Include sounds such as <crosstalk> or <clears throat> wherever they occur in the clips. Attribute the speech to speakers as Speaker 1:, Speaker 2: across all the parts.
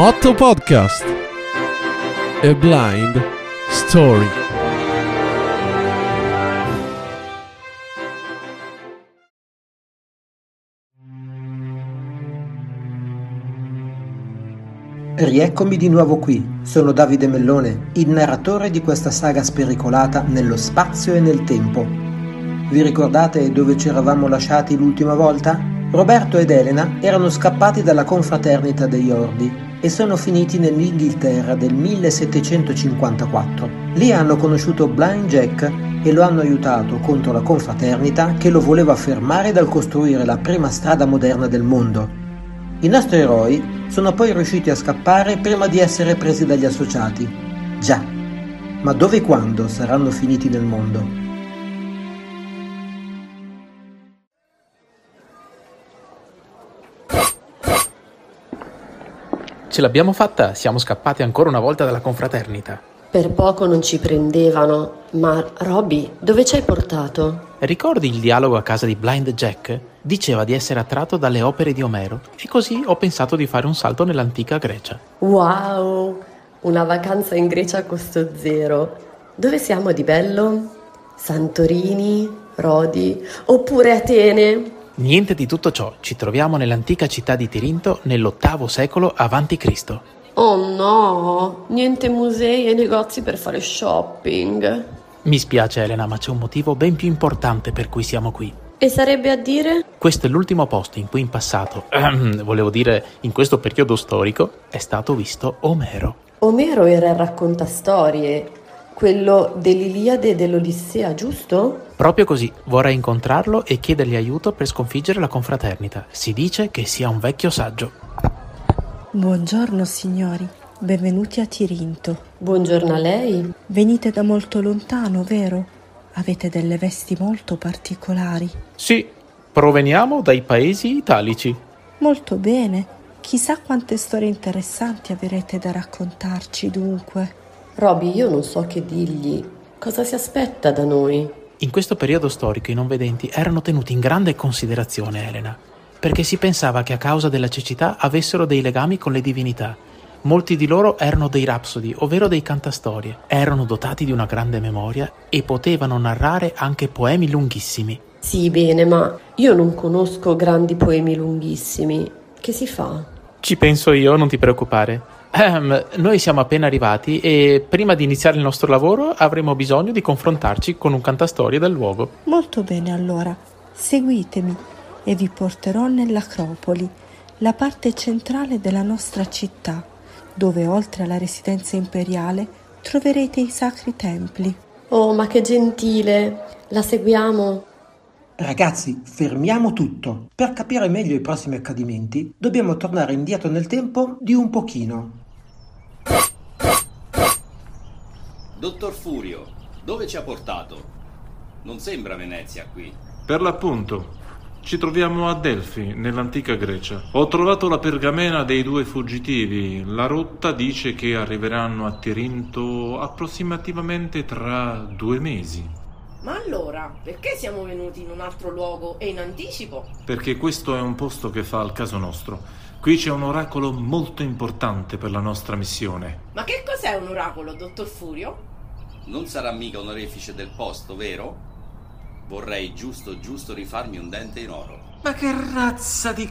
Speaker 1: Motto Podcast. A Blind Story.
Speaker 2: Rieccomi di nuovo qui, sono Davide Mellone, il narratore di questa saga spericolata nello spazio e nel tempo. Vi ricordate dove ci eravamo lasciati l'ultima volta? Roberto ed Elena erano scappati dalla confraternita degli Ordi e sono finiti nell'Inghilterra del 1754. Lì hanno conosciuto Blind Jack e lo hanno aiutato contro la confraternita che lo voleva fermare dal costruire la prima strada moderna del mondo. I nostri eroi sono poi riusciti a scappare prima di essere presi dagli associati. Già, ma dove e quando saranno finiti nel mondo?
Speaker 3: Ce l'abbiamo fatta, siamo scappati ancora una volta dalla confraternita.
Speaker 4: Per poco non ci prendevano, ma Robby, dove ci hai portato?
Speaker 3: Ricordi il dialogo a casa di Blind Jack? Diceva di essere attratto dalle opere di Omero e così ho pensato di fare un salto nell'antica Grecia.
Speaker 4: Wow, una vacanza in Grecia a costo zero. Dove siamo di bello? Santorini, Rodi oppure Atene?
Speaker 3: Niente di tutto ciò, ci troviamo nell'antica città di Tirinto nell'ottavo secolo a.C.
Speaker 4: Oh no, niente musei e negozi per fare shopping.
Speaker 3: Mi spiace Elena, ma c'è un motivo ben più importante per cui siamo qui.
Speaker 4: E sarebbe a dire?
Speaker 3: Questo è l'ultimo posto in cui in passato, ehm, <clears throat> volevo dire in questo periodo storico, è stato visto Omero.
Speaker 4: Omero era il raccontastorie, quello dell'Iliade e dell'Odissea, giusto?
Speaker 3: Proprio così, vorrei incontrarlo e chiedergli aiuto per sconfiggere la confraternita. Si dice che sia un vecchio saggio.
Speaker 5: Buongiorno signori, benvenuti a Tirinto.
Speaker 4: Buongiorno a lei.
Speaker 5: Venite da molto lontano, vero? Avete delle vesti molto particolari.
Speaker 3: Sì, proveniamo dai paesi italici.
Speaker 5: Molto bene. Chissà quante storie interessanti avrete da raccontarci dunque.
Speaker 4: Robby, io non so che dirgli. Cosa si aspetta da noi?
Speaker 3: In questo periodo storico i non vedenti erano tenuti in grande considerazione, Elena, perché si pensava che a causa della cecità avessero dei legami con le divinità. Molti di loro erano dei rapsodi, ovvero dei cantastorie, erano dotati di una grande memoria e potevano narrare anche poemi lunghissimi.
Speaker 4: Sì, bene, ma io non conosco grandi poemi lunghissimi. Che si fa?
Speaker 3: Ci penso io, non ti preoccupare. Ehm, noi siamo appena arrivati e prima di iniziare il nostro lavoro avremo bisogno di confrontarci con un cantastorie del luogo.
Speaker 5: Molto bene allora, seguitemi e vi porterò nell'Acropoli, la parte centrale della nostra città, dove oltre alla residenza imperiale troverete i sacri templi.
Speaker 4: Oh, ma che gentile! La seguiamo?
Speaker 2: Ragazzi, fermiamo tutto. Per capire meglio i prossimi accadimenti, dobbiamo tornare indietro nel tempo di un pochino.
Speaker 6: Dottor Furio, dove ci ha portato? Non sembra Venezia qui.
Speaker 7: Per l'appunto, ci troviamo a Delfi, nell'antica Grecia. Ho trovato la pergamena dei due fuggitivi. La rotta dice che arriveranno a Tirinto approssimativamente tra due mesi.
Speaker 8: Ma allora, perché siamo venuti in un altro luogo e in anticipo?
Speaker 7: Perché questo è un posto che fa al caso nostro. Qui c'è un oracolo molto importante per la nostra missione.
Speaker 8: Ma che cos'è un oracolo, dottor Furio?
Speaker 6: Non sarà mica un orefice del posto, vero? Vorrei giusto giusto rifarmi un dente in oro.
Speaker 7: Ma che razza di...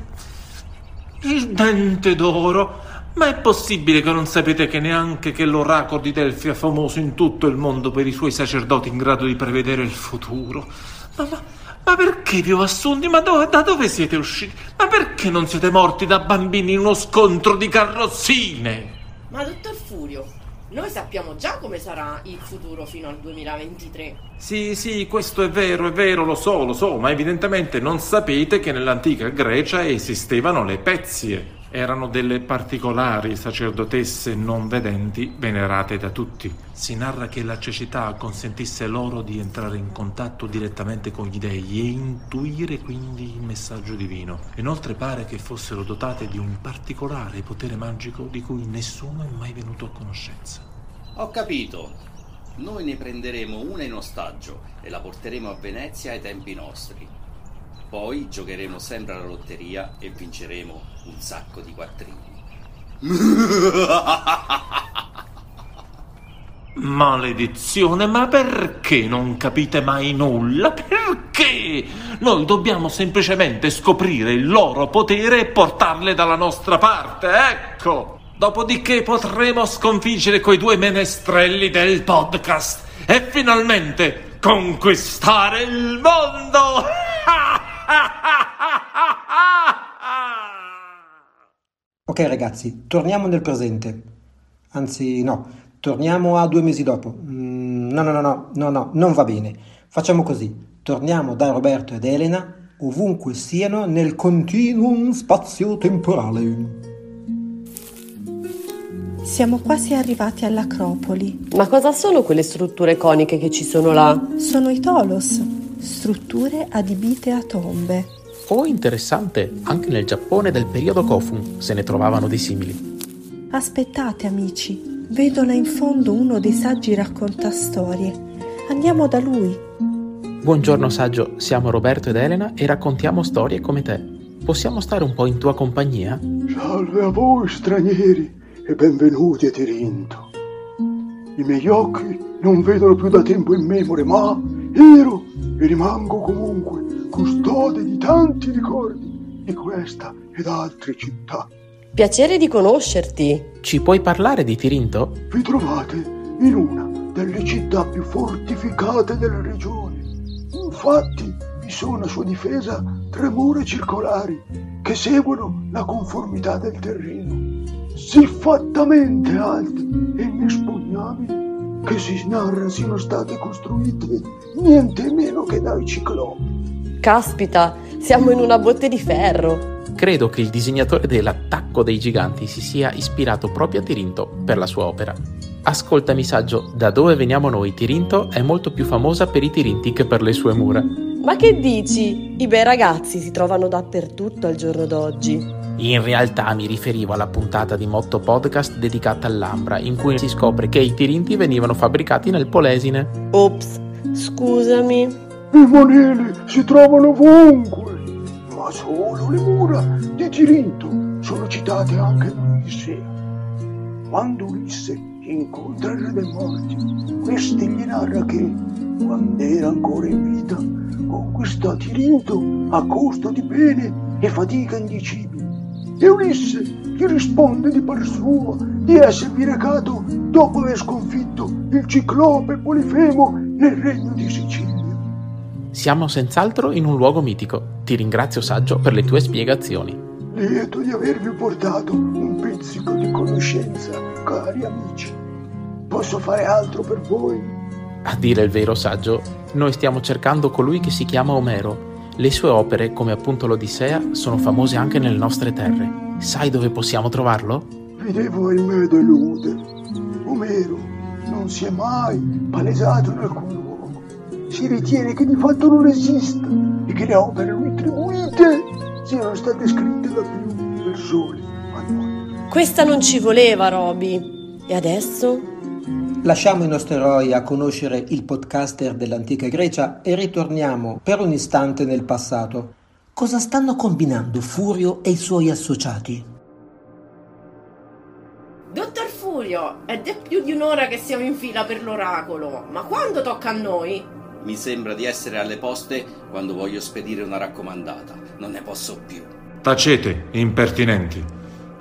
Speaker 7: Il dente d'oro? Ma è possibile che non sapete che neanche che l'oracolo di Delfi è famoso in tutto il mondo per i suoi sacerdoti in grado di prevedere il futuro? Ma, ma, ma perché vi ho assunti? Ma dove, da dove siete usciti? Ma perché non siete morti da bambini in uno scontro di carrozzine?
Speaker 8: Ma dottor Furio, noi sappiamo già come sarà il futuro fino al 2023.
Speaker 7: Sì, sì, questo è vero, è vero, lo so, lo so, ma evidentemente non sapete che nell'antica Grecia esistevano le Pezie. Erano delle particolari sacerdotesse non vedenti venerate da tutti. Si narra che la cecità consentisse loro di entrare in contatto direttamente con gli dei e intuire quindi il messaggio divino. Inoltre pare che fossero dotate di un particolare potere magico di cui nessuno è mai venuto a conoscenza.
Speaker 6: Ho capito. Noi ne prenderemo una in ostaggio e la porteremo a Venezia ai tempi nostri. Poi giocheremo sempre alla lotteria e vinceremo un sacco di quattrini. <laughs>
Speaker 7: Maledizione, ma perché non capite mai nulla? Perché? Noi dobbiamo semplicemente scoprire il loro potere e portarle dalla nostra parte, ecco! Dopodiché potremo sconfiggere quei due menestrelli del podcast e finalmente conquistare il mondo!
Speaker 2: Ok ragazzi, torniamo nel presente. Anzi no, torniamo a due mesi dopo. Mm, no, no, no, no, no, no, non va bene. Facciamo così. Torniamo da Roberto ed Elena ovunque siano nel continuum spazio-temporale.
Speaker 5: Siamo quasi arrivati all'Acropoli.
Speaker 4: Ma cosa sono quelle strutture coniche che ci sono là?
Speaker 5: Sono i Tolos, strutture adibite a tombe.
Speaker 3: Oh, interessante, anche nel Giappone del periodo Kofun se ne trovavano di simili.
Speaker 5: Aspettate amici, vedo là in fondo uno dei saggi raccontastorie. Andiamo da lui.
Speaker 3: Buongiorno saggio, siamo Roberto ed Elena e raccontiamo storie come te. Possiamo stare un po' in tua compagnia?
Speaker 9: Salve a voi stranieri e benvenuti a Tirinto. I miei occhi non vedono più da tempo immemore, ma ero e rimango comunque custode di tanti ricordi di questa ed altre città.
Speaker 4: Piacere di conoscerti.
Speaker 3: Ci puoi parlare di Tirinto?
Speaker 9: Vi trovate in una delle città più fortificate della regione. Infatti vi sono a sua difesa tre mura circolari che seguono la conformità del terreno, siffattamente alte e inespugnabili che si narra siano state costruite niente meno che dai ciclopi.
Speaker 4: Caspita, siamo in una botte di ferro.
Speaker 3: Credo che il disegnatore dell'attacco dei giganti si sia ispirato proprio a Tirinto per la sua opera. Ascoltami saggio, da dove veniamo noi Tirinto è molto più famosa per i Tirinti che per le sue mura.
Speaker 4: Ma che dici? I bei ragazzi si trovano dappertutto al giorno d'oggi.
Speaker 3: In realtà mi riferivo alla puntata di Motto Podcast dedicata all'Ambra, in cui si scopre che i Tirinti venivano fabbricati nel Polesine.
Speaker 4: Ops, scusami.
Speaker 9: I monili si trovano ovunque, ma solo le mura di Tirinto sono citate anche in Odissea. Quando Ulisse incontra il re dei morti, questi gli narra che, quando era ancora in vita, conquistò Tirinto a costo di pene e fatica indicibili. E Ulisse gli risponde di par suo di esservi recato dopo aver sconfitto il ciclope Polifemo nel regno di Sicilia.
Speaker 3: Siamo senz'altro in un luogo mitico. Ti ringrazio saggio per le tue spiegazioni.
Speaker 9: Lieto di avervi portato un pizzico di conoscenza, cari amici. Posso fare altro per voi?
Speaker 3: A dire il vero saggio, noi stiamo cercando colui che si chiama Omero. Le sue opere, come appunto l'Odissea, sono famose anche nelle nostre terre. Sai dove possiamo trovarlo?
Speaker 9: Vi devo ahimè deludere. Omero non si è mai palesato in alcun. Si ritiene che di fatto non esista e che le opere lui attribuite siano state scritte da più persone.
Speaker 4: Questa non ci voleva, Roby. E adesso?
Speaker 2: Lasciamo i nostri eroi a conoscere il podcaster dell'antica Grecia e ritorniamo per un istante nel passato. Cosa stanno combinando Furio e i suoi associati?
Speaker 8: Dottor Furio, è da più di un'ora che siamo in fila per l'oracolo. Ma quando tocca a noi?
Speaker 6: Mi sembra di essere alle poste quando voglio spedire una raccomandata. Non ne posso più.
Speaker 7: Tacete, impertinenti.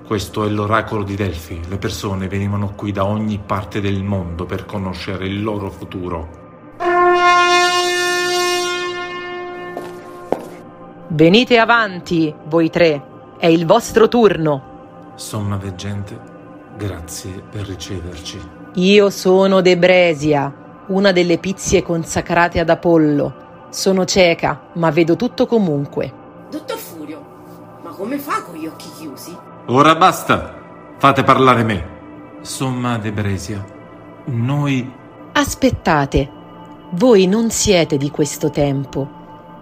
Speaker 7: Questo è l'oracolo di Delfi. Le persone venivano qui da ogni parte del mondo per conoscere il loro futuro.
Speaker 10: Venite avanti, voi tre. È il vostro turno.
Speaker 7: Somma veggente, grazie per riceverci.
Speaker 10: Io sono Debresia, una delle pizie consacrate ad Apollo. Sono cieca, ma vedo tutto comunque.
Speaker 8: Dottor Furio, ma come fa con gli occhi chiusi?
Speaker 7: Ora basta! Fate parlare me. Somma Debresia, noi
Speaker 10: Aspettate, voi non siete di questo tempo.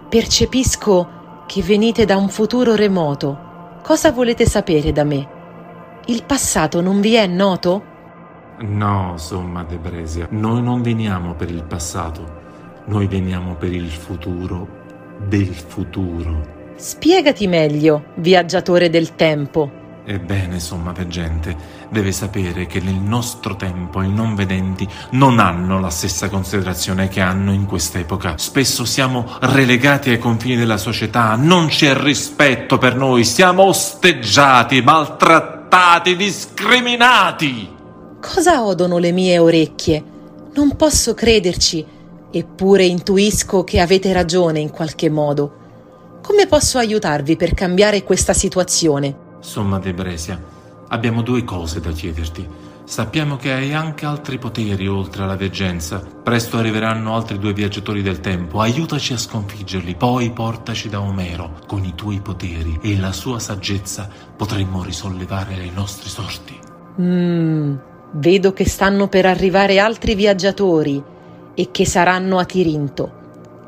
Speaker 10: Percepisco che venite da un futuro remoto. Cosa volete sapere da me? Il passato non vi è noto?
Speaker 7: No, somma Debresia, noi non veniamo per il passato, noi veniamo per il futuro del futuro.
Speaker 10: Spiegati meglio, viaggiatore del tempo.
Speaker 7: Ebbene, somma veggente, deve sapere che nel nostro tempo i non vedenti non hanno la stessa considerazione che hanno in quest'epoca. Spesso siamo relegati ai confini della società, non c'è rispetto per noi, siamo osteggiati, maltrattati, discriminati.
Speaker 10: Cosa odono le mie orecchie? Non posso crederci, eppure intuisco che avete ragione in qualche modo. Come posso aiutarvi per cambiare questa situazione?
Speaker 7: Somma De Bresia, abbiamo due cose da chiederti. Sappiamo che hai anche altri poteri oltre alla veggenza. Presto arriveranno altri due viaggiatori del tempo. Aiutaci a sconfiggerli, poi portaci da Omero. Con i tuoi poteri e la sua saggezza potremmo risollevare le nostre sorti.
Speaker 10: Mmm, vedo che stanno per arrivare altri viaggiatori e che saranno a Tirinto.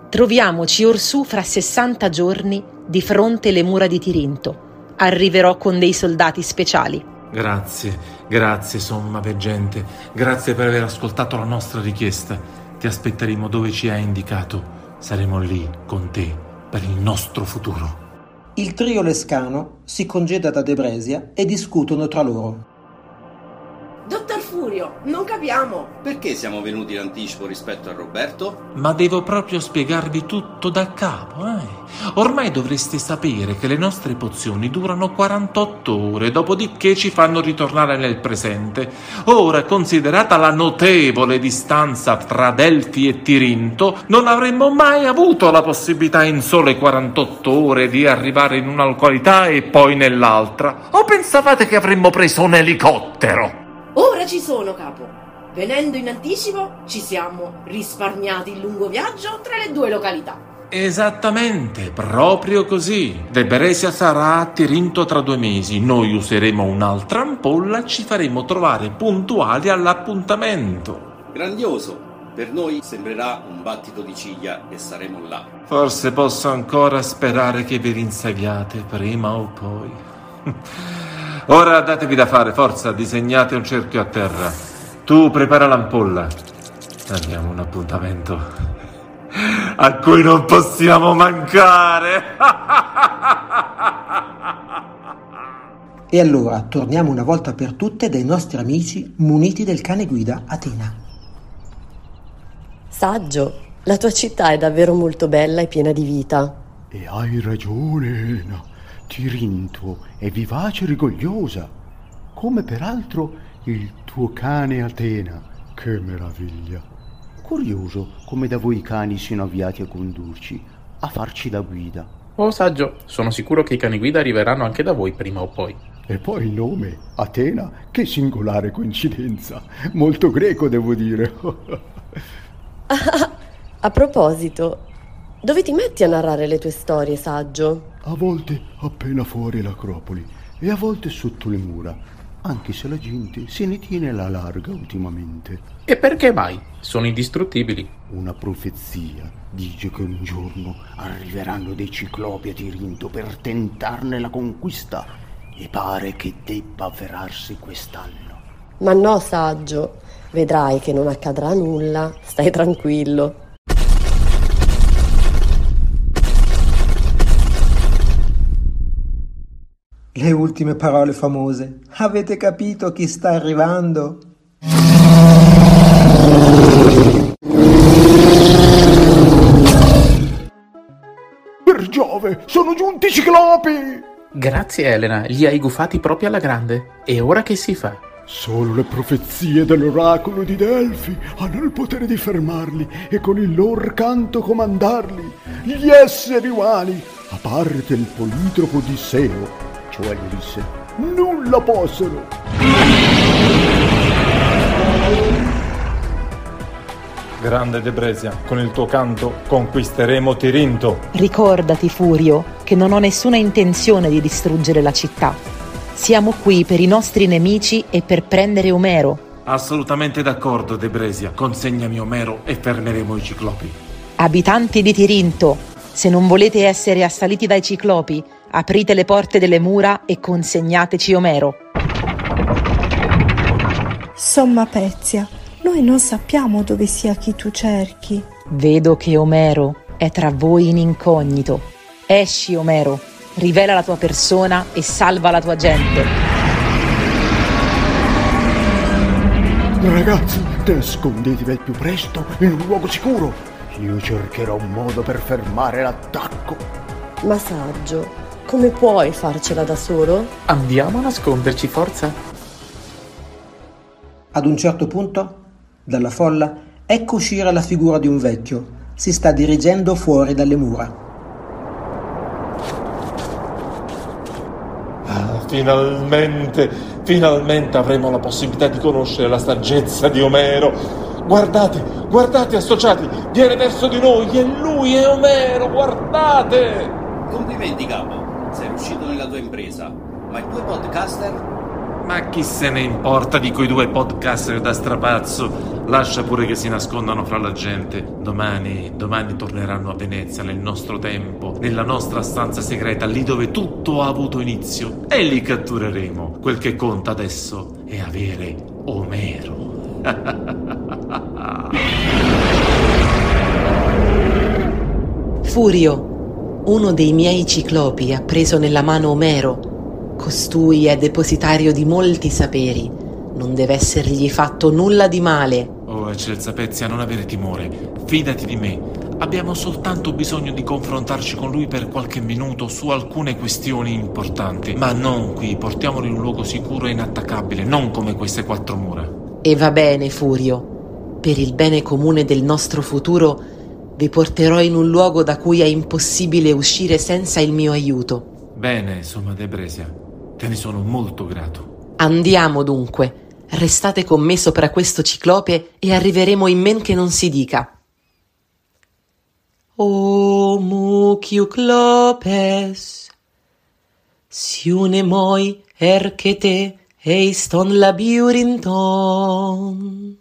Speaker 10: Troviamoci orsù fra 60 giorni di fronte alle mura di Tirinto arriverò con dei soldati speciali.
Speaker 7: Grazie, grazie, somma veggente. Grazie per aver ascoltato la nostra richiesta. Ti aspetteremo dove ci hai indicato. Saremo lì con te per il nostro futuro.
Speaker 2: Il trio lescano si congeda da Debresia e discutono tra loro.
Speaker 8: Furio, non capiamo.
Speaker 6: Perché siamo venuti in anticipo rispetto a Roberto?
Speaker 7: Ma devo proprio spiegarvi tutto da capo, eh? Ormai dovreste sapere che le nostre pozioni durano 48 ore, dopodiché ci fanno ritornare nel presente. Ora, considerata la notevole distanza tra Delfi e Tirinto, non avremmo mai avuto la possibilità in sole 48 ore di arrivare in una località e poi nell'altra. O pensavate che avremmo preso un elicottero?
Speaker 8: Ora ci sono, capo. Venendo in anticipo ci siamo risparmiati il lungo viaggio tra le due località.
Speaker 7: Esattamente, proprio così. De Beresia sarà a Tirinto tra due mesi. Noi useremo un'altra ampolla e ci faremo trovare puntuali all'appuntamento.
Speaker 6: Grandioso. Per noi sembrerà un battito di ciglia e saremo là.
Speaker 7: Forse posso ancora sperare che vi rinseghiate prima o poi. Ora datevi da fare, forza, disegnate un cerchio a terra. Tu prepara l'ampolla. Abbiamo un appuntamento a cui non possiamo mancare. <laughs>
Speaker 2: E allora torniamo una volta per tutte dai nostri amici muniti del cane guida Atena.
Speaker 4: Saggio, la tua città è davvero molto bella e piena di vita.
Speaker 9: E hai ragione, Elena. Tirinto è vivace e rigogliosa, come peraltro il tuo cane Atena. Che meraviglia! Curioso come da voi i cani siano avviati a condurci, a farci da guida.
Speaker 3: Oh saggio, sono sicuro che i cani guida arriveranno anche da voi prima o poi.
Speaker 9: E poi il nome, Atena, che singolare coincidenza. Molto greco, devo dire. <laughs> <laughs>
Speaker 4: a proposito, dove ti metti a narrare le tue storie, saggio?
Speaker 9: A volte appena fuori l'acropoli e a volte sotto le mura, anche se la gente se ne tiene alla larga ultimamente.
Speaker 3: E perché mai? Sono indistruttibili.
Speaker 9: Una profezia dice che un giorno arriveranno dei ciclopi a Tirinto per tentarne la conquista e pare che debba avverarsi quest'anno.
Speaker 4: Ma no, saggio, vedrai che non accadrà nulla, stai tranquillo.
Speaker 2: Le ultime parole famose. Avete capito chi sta arrivando?
Speaker 9: Per Giove, sono giunti i ciclopi!
Speaker 3: Grazie Elena, li hai gufati proprio alla grande. E ora che si fa?
Speaker 9: Solo le profezie dell'oracolo di Delfi hanno il potere di fermarli e con il loro canto comandarli. Gli esseri umani, a parte il politropo di Seo, cioè Ulisse, nulla possono.
Speaker 7: Grande Debresia, con il tuo canto conquisteremo Tirinto.
Speaker 10: Ricordati, Furio, che non ho nessuna intenzione di distruggere la città. Siamo qui per i nostri nemici e per prendere Omero.
Speaker 7: Assolutamente d'accordo, Debresia. Consegnami Omero e fermeremo i ciclopi.
Speaker 10: Abitanti di Tirinto, se non volete essere assaliti dai ciclopi, aprite le porte delle mura e consegnateci Omero.
Speaker 5: Somma Pezia, noi non sappiamo dove sia chi tu cerchi.
Speaker 10: Vedo che Omero è tra voi in incognito. Esci, Omero, Rivela la tua persona e salva la tua gente.
Speaker 9: Ragazzi, nascondetevi al più presto in un luogo sicuro. Io cercherò un modo per fermare l'attacco.
Speaker 4: Ma saggio, come puoi farcela da solo?
Speaker 3: Andiamo a nasconderci, forza.
Speaker 2: Ad un certo punto, dalla folla, ecco uscire la figura di un vecchio. Si sta dirigendo fuori dalle mura.
Speaker 7: Ah, finalmente, finalmente avremo la possibilità di conoscere la saggezza di Omero. Guardate, guardate associati, viene verso di noi e lui è Omero, guardate!
Speaker 6: Complimenti, capo. Sei riuscito nella tua impresa. Ma i tuoi podcaster?
Speaker 7: Ma chi se ne importa di quei due podcaster da strapazzo? Lascia pure che si nascondano fra la gente. Domani, domani torneranno a Venezia, nel nostro tempo, nella nostra stanza segreta, lì dove tutto ha avuto inizio. E li cattureremo. Quel che conta adesso è avere Omero.
Speaker 10: Furio, uno dei miei ciclopi ha preso nella mano Omero. Costui è depositario di molti saperi. Non deve essergli fatto nulla di male.
Speaker 7: Oh, Eccelsa Pezia, non avere timore. Fidati di me. Abbiamo soltanto bisogno di confrontarci con lui per qualche minuto su alcune questioni importanti. Ma non qui, portiamolo in un luogo sicuro e inattaccabile, non come queste quattro mura.
Speaker 10: E va bene, Furio. Per il bene comune del nostro futuro, vi porterò in un luogo da cui è impossibile uscire senza il mio aiuto.
Speaker 7: Bene, insomma, Debresia. Te ne sono molto grato.
Speaker 10: Andiamo dunque. Restate con me sopra questo ciclope e arriveremo in men che non si dica. O muciuclopes, siune moi erchete eiston labyrinthon.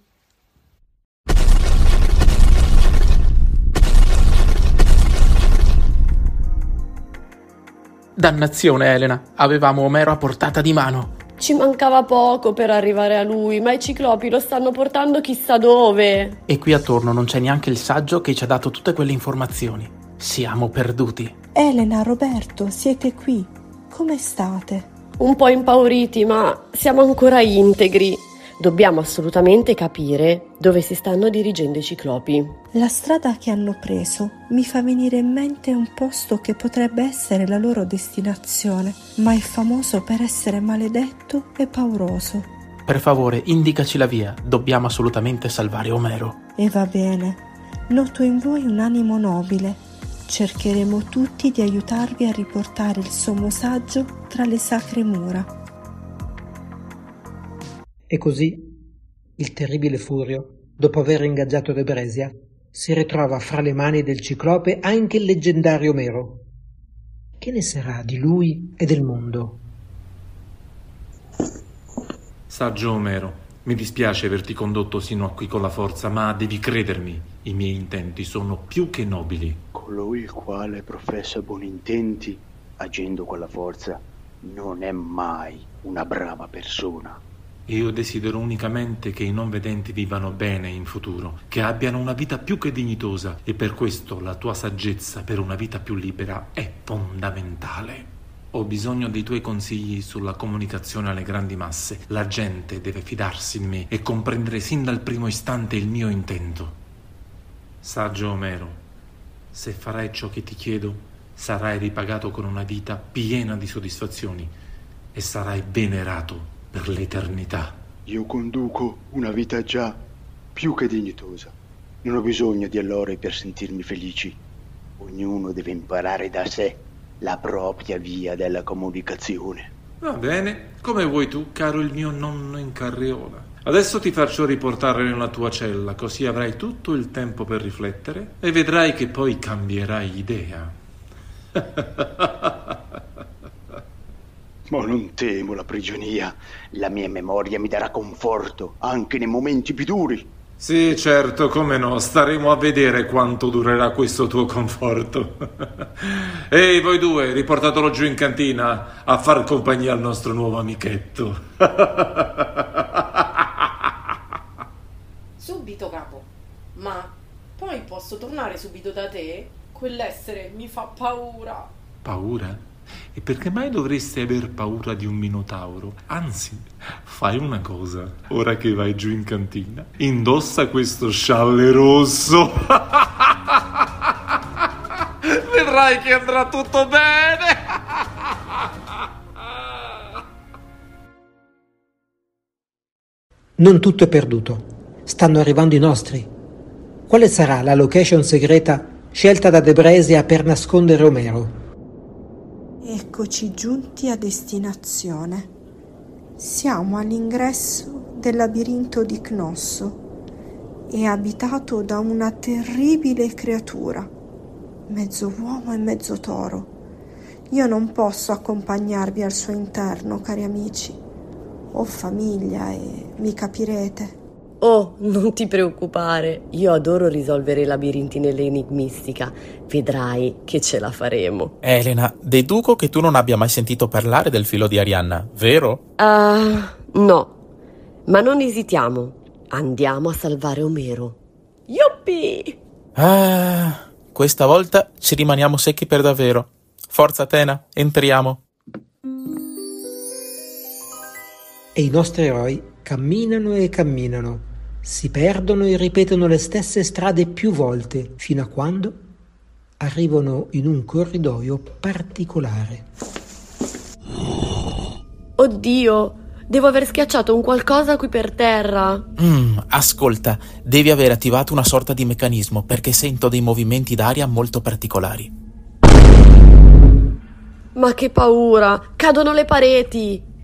Speaker 3: Dannazione, Elena. Avevamo Omero a portata di mano.
Speaker 4: Ci mancava poco per arrivare a lui, ma i ciclopi lo stanno portando chissà dove.
Speaker 3: E qui attorno non c'è neanche il saggio che ci ha dato tutte quelle informazioni. Siamo perduti.
Speaker 5: Elena, Roberto, siete qui. Come state?
Speaker 4: Un po' impauriti, ma siamo ancora integri. Dobbiamo assolutamente capire dove si stanno dirigendo i ciclopi.
Speaker 5: La strada che hanno preso mi fa venire in mente un posto che potrebbe essere la loro destinazione, ma è famoso per essere maledetto e pauroso.
Speaker 3: Per favore, indicaci la via. Dobbiamo assolutamente salvare Omero.
Speaker 5: E va bene. Noto in voi un animo nobile. Cercheremo tutti di aiutarvi a riportare il sommo saggio tra le sacre mura.
Speaker 2: E così il terribile Furio, dopo aver ingaggiato De Bresia, si ritrova fra le mani del ciclope anche il leggendario Omero. Che ne sarà di lui e del mondo?
Speaker 7: Saggio Omero, mi dispiace averti condotto sino a qui con la forza, ma devi credermi, i miei intenti sono più che nobili.
Speaker 9: Colui il quale professa buoni intenti, agendo con la forza, non è mai una brava persona.
Speaker 7: Io desidero unicamente che i non vedenti vivano bene in futuro, che abbiano una vita più che dignitosa e per questo la tua saggezza per una vita più libera è fondamentale. Ho bisogno dei tuoi consigli sulla comunicazione alle grandi masse. La gente deve fidarsi di me e comprendere sin dal primo istante il mio intento. Saggio Omero, se farai ciò che ti chiedo, sarai ripagato con una vita piena di soddisfazioni e sarai venerato per l'eternità.
Speaker 9: Io conduco una vita già più che dignitosa. Non ho bisogno di allora per sentirmi felici. Ognuno deve imparare da sé la propria via della comunicazione.
Speaker 7: Va bene, come vuoi tu, caro il mio nonno in carriola. Adesso ti faccio riportare nella tua cella, così avrai tutto il tempo per riflettere e vedrai che poi cambierai idea.
Speaker 9: Ma <laughs> non temo la prigionia. La mia memoria mi darà conforto anche nei momenti più duri.
Speaker 7: Sì, certo, come no, staremo a vedere quanto durerà questo tuo conforto. <laughs> Ehi, voi due, riportatelo giù in cantina a far compagnia al nostro nuovo amichetto. <laughs>
Speaker 8: Subito, capo. Ma poi posso tornare subito da te? Quell'essere mi fa paura.
Speaker 7: Paura? E perché mai dovresti aver paura di un minotauro? Anzi, fai una cosa, ora che vai giù in cantina, indossa questo scialle rosso. <laughs> Vedrai che andrà tutto bene.
Speaker 2: Non tutto è perduto. Stanno arrivando i nostri. Quale sarà la location segreta scelta da De Bresia per nascondere Omero?
Speaker 5: Eccoci giunti a destinazione. Siamo all'ingresso del labirinto di Cnosso. È abitato da una terribile creatura, mezzo uomo e mezzo toro. Io non posso accompagnarvi al suo interno, cari amici. Ho famiglia e mi capirete.
Speaker 4: Oh, non ti preoccupare, io adoro risolvere i labirinti nell'enigmistica. Vedrai che ce la faremo.
Speaker 3: Elena, deduco che tu non abbia mai sentito parlare del filo di Arianna, vero?
Speaker 4: Ah, no. Ma non esitiamo. Andiamo a salvare Omero. Yuppi!
Speaker 3: Ah, questa volta ci rimaniamo secchi per davvero. Forza Atena, entriamo.
Speaker 2: E i nostri eroi camminano e camminano, si perdono e ripetono le stesse strade più volte, fino a quando arrivano in un corridoio particolare.
Speaker 4: Oddio, devo aver schiacciato un qualcosa qui per terra.
Speaker 3: Mm, ascolta, devi aver attivato una sorta di meccanismo perché sento dei movimenti d'aria molto particolari.
Speaker 4: Ma che paura! Cadono le pareti!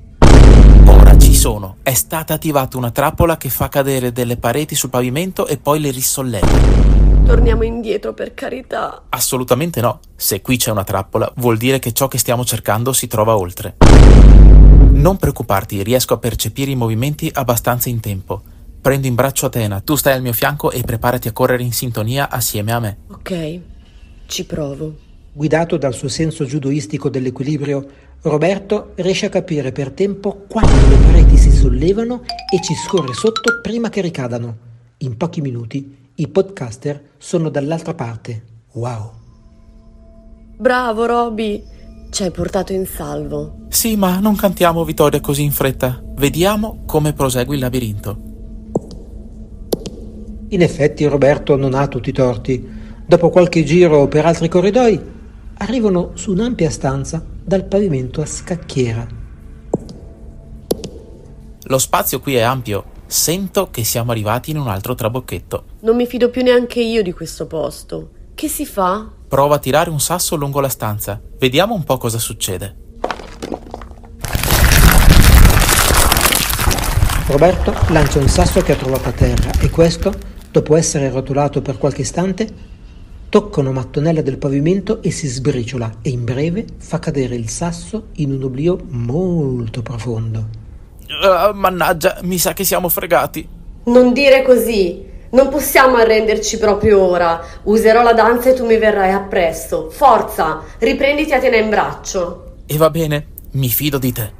Speaker 3: Sono. È stata attivata una trappola che fa cadere delle pareti sul pavimento e poi le risolleva.
Speaker 4: Torniamo indietro per carità.
Speaker 3: Assolutamente no. Se qui c'è una trappola, vuol dire che ciò che stiamo cercando si trova oltre. Non preoccuparti, riesco a percepire i movimenti abbastanza in tempo. Prendo in braccio Atena, tu stai al mio fianco e preparati a correre in sintonia assieme a me.
Speaker 4: Ok, ci provo.
Speaker 2: Guidato dal suo senso giudoistico dell'equilibrio, Roberto riesce a capire per tempo quando le pareti si sollevano e ci scorre sotto prima che ricadano. In pochi minuti i podcaster sono dall'altra parte. Wow!
Speaker 4: Bravo, Roby! Ci hai portato in salvo.
Speaker 3: Sì, ma non cantiamo vittoria così in fretta. Vediamo come prosegue il labirinto.
Speaker 2: In effetti Roberto non ha tutti i torti. Dopo qualche giro per altri corridoi, arrivano su un'ampia stanza dal pavimento a scacchiera.
Speaker 3: Lo spazio qui è ampio. Sento che siamo arrivati in un altro trabocchetto.
Speaker 4: Non mi fido più neanche io di questo posto. Che si fa?
Speaker 3: Prova a tirare un sasso lungo la stanza. Vediamo un po' cosa succede.
Speaker 2: Roberto lancia un sasso che ha trovato a terra e questo, dopo essere rotolato per qualche istante, tocca una mattonella del pavimento e si sbriciola e in breve fa cadere il sasso in un oblio molto profondo.
Speaker 3: Uh, mannaggia, mi sa che siamo fregati.
Speaker 4: Non dire così. Non possiamo arrenderci proprio ora. Userò la danza e tu mi verrai appresso. Forza, riprenditi a tenere in braccio.
Speaker 3: E va bene, mi fido di te.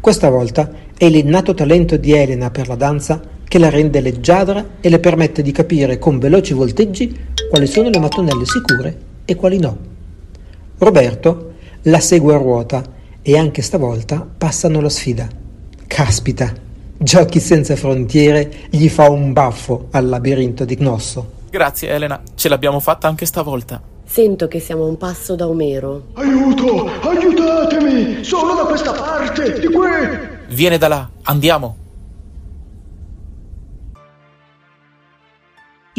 Speaker 2: Questa volta è l'innato talento di Elena per la danza che la rende leggiadra e le permette di capire con veloci volteggi quali sono le mattonelle sicure e quali no. Roberto la segue a ruota e anche stavolta passano la sfida. Caspita, Giochi senza frontiere gli fa un baffo al labirinto di Gnosso.
Speaker 3: Grazie Elena, ce l'abbiamo fatta anche stavolta.
Speaker 4: Sento che siamo a un passo da Omero.
Speaker 9: Aiuto! Aiutatemi! Sono da questa parte! Di qui!
Speaker 3: Viene da là, andiamo.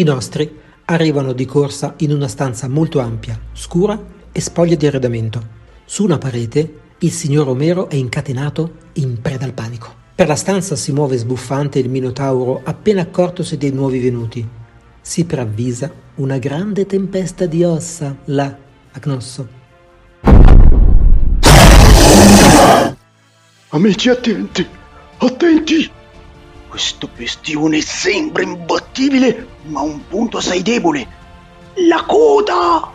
Speaker 2: I nostri arrivano di corsa in una stanza molto ampia, scura e spoglia di arredamento. Su una parete il signor Omero è incatenato in preda al panico. Per la stanza si muove sbuffante il Minotauro appena accortosi dei nuovi venuti. Si preavvisa una grande tempesta di ossa là a Cnosso.
Speaker 9: Amici attenti! Attenti! Questo bestione sembra imbattibile, ma un punto assai debole. La coda!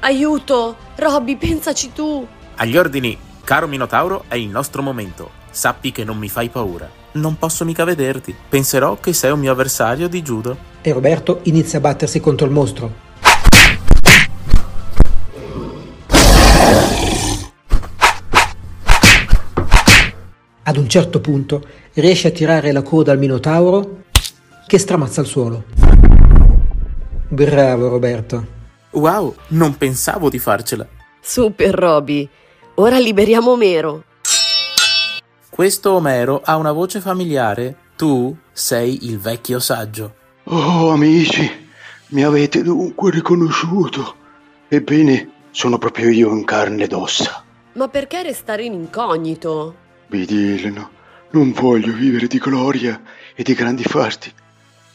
Speaker 4: Aiuto! Robby, pensaci tu!
Speaker 3: Agli ordini, caro Minotauro, è il nostro momento. Sappi che non mi fai paura. Non posso mica vederti. Penserò che sei un mio avversario di judo.
Speaker 2: E Roberto inizia a battersi contro il mostro. Ad un certo punto riesce a tirare la coda al Minotauro che stramazza il suolo. Bravo Roberto.
Speaker 3: Wow, non pensavo di farcela.
Speaker 4: Super Roby, ora liberiamo Omero.
Speaker 3: Questo Omero ha una voce familiare. Tu sei il vecchio saggio.
Speaker 9: Oh, amici, mi avete dunque riconosciuto. Ebbene, sono proprio io in carne ed ossa.
Speaker 4: Ma perché restare in incognito?
Speaker 9: Elena, non voglio vivere di gloria e di grandi fasti.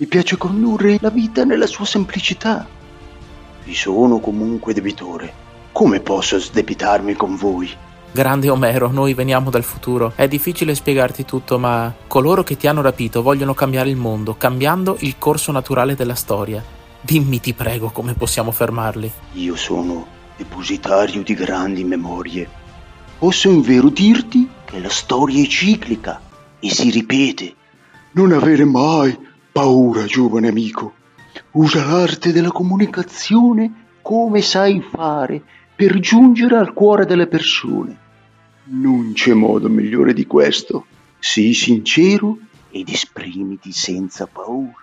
Speaker 9: Mi piace condurre la vita nella sua semplicità. Vi sono comunque debitore. Come posso sdebitarmi con voi?
Speaker 3: Grande Omero, noi veniamo dal futuro. È difficile spiegarti tutto, ma coloro che ti hanno rapito vogliono cambiare il mondo, cambiando il corso naturale della storia. Dimmi, ti prego, come possiamo fermarli.
Speaker 9: Io sono depositario di grandi memorie. Posso invero dirti che la storia è ciclica e si ripete. Non avere mai paura, giovane amico. Usa l'arte della comunicazione come sai fare per giungere al cuore delle persone. Non c'è modo migliore di questo. Sii sincero ed esprimiti senza paura.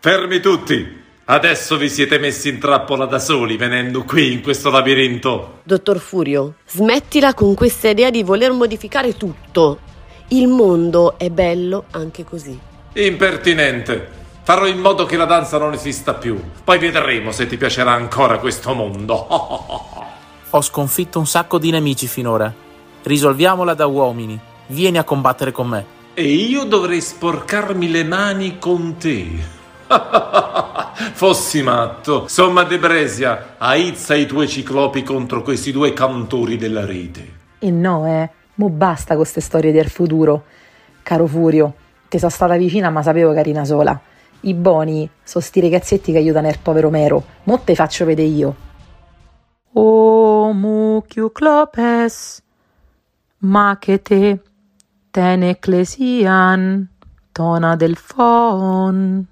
Speaker 7: Fermi tutti! Adesso vi siete messi in trappola da soli venendo qui in questo labirinto.
Speaker 4: Dottor Furio, smettila con questa idea di voler modificare tutto. Il mondo è bello anche così.
Speaker 7: Impertinente. Farò in modo che la danza non esista più. Poi vedremo se ti piacerà ancora questo mondo. <laughs>
Speaker 3: Ho sconfitto un sacco di nemici finora. Risolviamola da uomini. Vieni a combattere con me.
Speaker 7: E io dovrei sporcarmi le mani con te. <laughs> Fossi matto. Somma De Bresia, aizza i tuoi ciclopi contro questi due cantori della rete.
Speaker 10: E no, eh, mo basta con queste storie del futuro. Caro Furio, ti sono stata vicina ma sapevo che eri una sola. I boni sono sti ragazzetti che aiutano il povero Mero. Mo te faccio vedere io. O mucchiu clopes, ma che te, ten ecclesian, tona del fon.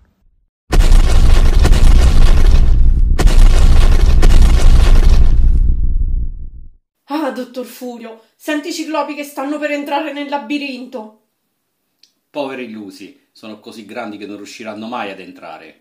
Speaker 8: Ah, dottor Furio, senti i ciclopi che stanno per entrare nel labirinto.
Speaker 6: Poveri illusi, sono così grandi che non riusciranno mai ad entrare.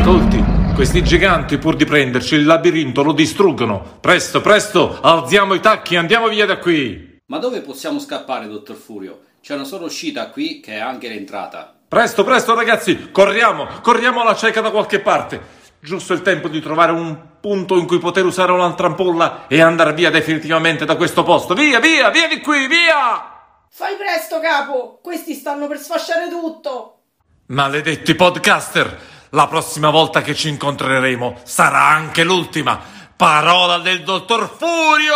Speaker 7: Stolti, questi giganti pur di prenderci il labirinto lo distruggono. Presto, presto, alziamo i tacchi, andiamo via da qui.
Speaker 6: Ma dove possiamo scappare, dottor Furio? C'è una sola uscita qui che è anche l'entrata.
Speaker 7: Presto, presto ragazzi, corriamo, corriamo alla cieca da qualche parte. Giusto il tempo di trovare un punto in cui poter usare un'altra ampolla e andare via definitivamente da questo posto. Via, via, via di qui, via!
Speaker 8: Fai presto, capo! Questi stanno per sfasciare tutto!
Speaker 7: Maledetti podcaster! La prossima volta che ci incontreremo sarà anche l'ultima. Parola del dottor Furio!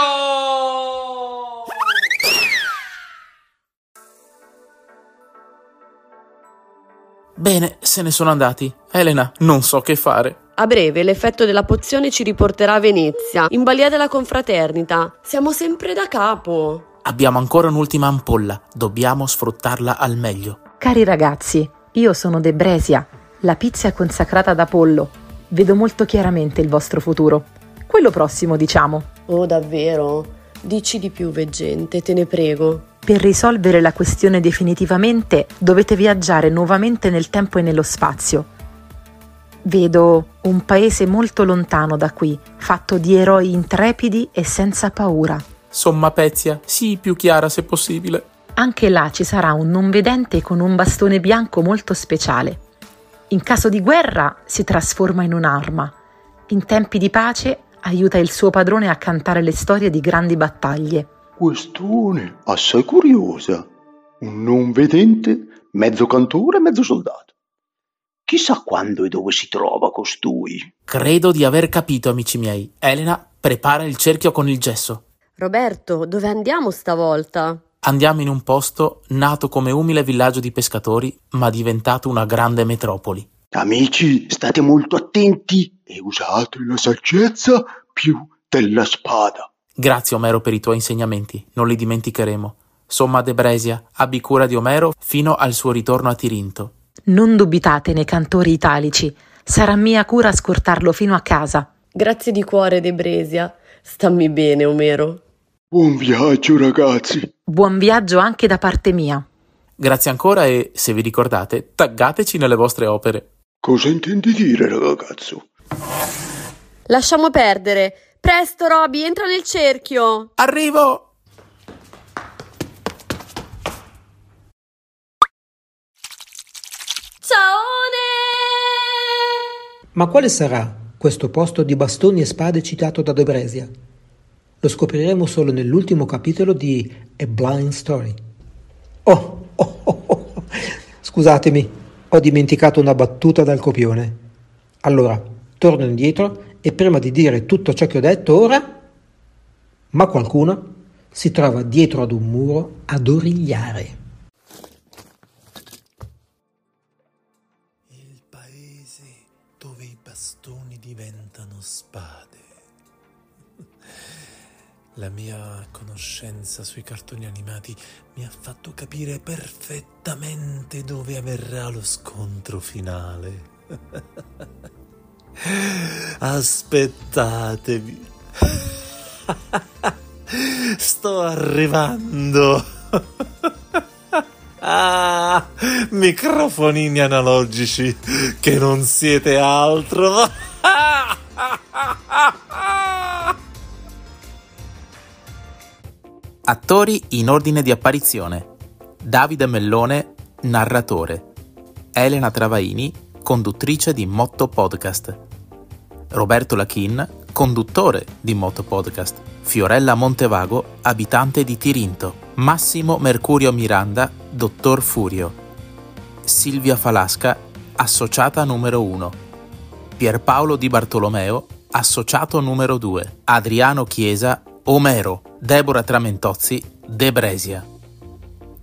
Speaker 3: Bene, se ne sono andati. Elena, non so che fare.
Speaker 4: A breve l'effetto della pozione ci riporterà a Venezia, in balia della confraternita. Siamo sempre da capo.
Speaker 3: Abbiamo ancora un'ultima ampolla. Dobbiamo sfruttarla al meglio.
Speaker 10: Cari ragazzi, io sono De Bresia, la pizza consacrata da Pollo. Vedo molto chiaramente il vostro futuro. Quello prossimo, diciamo.
Speaker 4: Oh, davvero? Dici di più, veggente, te ne prego.
Speaker 10: Per risolvere la questione definitivamente dovete viaggiare nuovamente nel tempo e nello spazio. Vedo un paese molto lontano da qui, fatto di eroi intrepidi e senza paura.
Speaker 3: Somma Pezia, sii più chiara se possibile.
Speaker 10: Anche là ci sarà un non vedente con un bastone bianco molto speciale. In caso di guerra si trasforma in un'arma. In tempi di pace aiuta il suo padrone a cantare le storie di grandi battaglie.
Speaker 9: Questione assai curiosa. Un non vedente, mezzo cantore e mezzo soldato. Chissà quando e dove si trova costui.
Speaker 3: Credo di aver capito, amici miei. Elena, prepara il cerchio con il gesso.
Speaker 4: Roberto, dove andiamo stavolta?
Speaker 3: Andiamo in un posto nato come umile villaggio di pescatori, ma diventato una grande metropoli.
Speaker 9: Amici, state molto attenti e usate la saggezza più della spada.
Speaker 3: Grazie Omero per i tuoi insegnamenti, non li dimenticheremo. Somma De Bresia, abbi cura di Omero fino al suo ritorno a Tirinto.
Speaker 10: Non dubitate nei cantori italici, sarà mia cura scortarlo fino a casa.
Speaker 4: Grazie di cuore, De Bresia. Stammi bene, Omero.
Speaker 9: Buon viaggio, ragazzi.
Speaker 10: Buon viaggio anche da parte mia.
Speaker 3: Grazie ancora e, se vi ricordate, taggateci nelle vostre opere.
Speaker 9: Cosa intendi dire, ragazzo?
Speaker 4: Lasciamo perdere. Presto, Roby, entra nel cerchio.
Speaker 3: Arrivo!
Speaker 2: Ma quale sarà questo posto di bastoni e spade citato da De Bresia? Lo scopriremo solo nell'ultimo capitolo di A Blind Story. Oh, oh, oh, oh, scusatemi, ho dimenticato una battuta dal copione. Allora, torno indietro e prima di dire tutto ciò che ho detto ora, ma qualcuno si trova dietro ad un muro ad origliare.
Speaker 7: La mia conoscenza sui cartoni animati mi ha fatto capire perfettamente dove avverrà lo scontro finale. <laughs> Aspettatevi. <laughs> Sto arrivando. <laughs> Ah, microfonini analogici che non siete altro.
Speaker 3: Attori in ordine di apparizione. Davide Mellone, narratore. Elena Travaini, conduttrice di Motto Podcast. Roberto Lachin, conduttore di Motto Podcast. Fiorella Montevago, abitante di Tirinto. Massimo Mercurio Miranda, dottor Furio. Silvia Falasca, associata numero 1. Pierpaolo Di Bartolomeo, associato numero 2. Adriano Chiesa, Omero. Deborah Tramentozzi, De Bresia.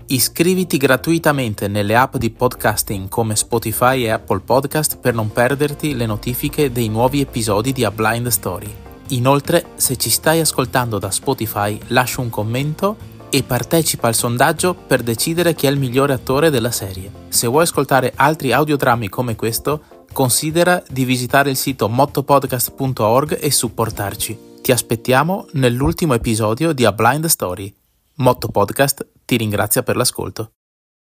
Speaker 3: Iscriviti gratuitamente nelle app di podcasting come Spotify e Apple Podcast per non perderti le notifiche dei nuovi episodi di A Blind Story. Inoltre, se ci stai ascoltando da Spotify, lascia un commento e partecipa al sondaggio per decidere chi è il migliore attore della serie. Se vuoi ascoltare altri audiodrammi come questo, considera di visitare il sito mottopodcast.org e supportarci. Ti aspettiamo nell'ultimo episodio di A Blind Story. Motto Podcast ti ringrazia per l'ascolto.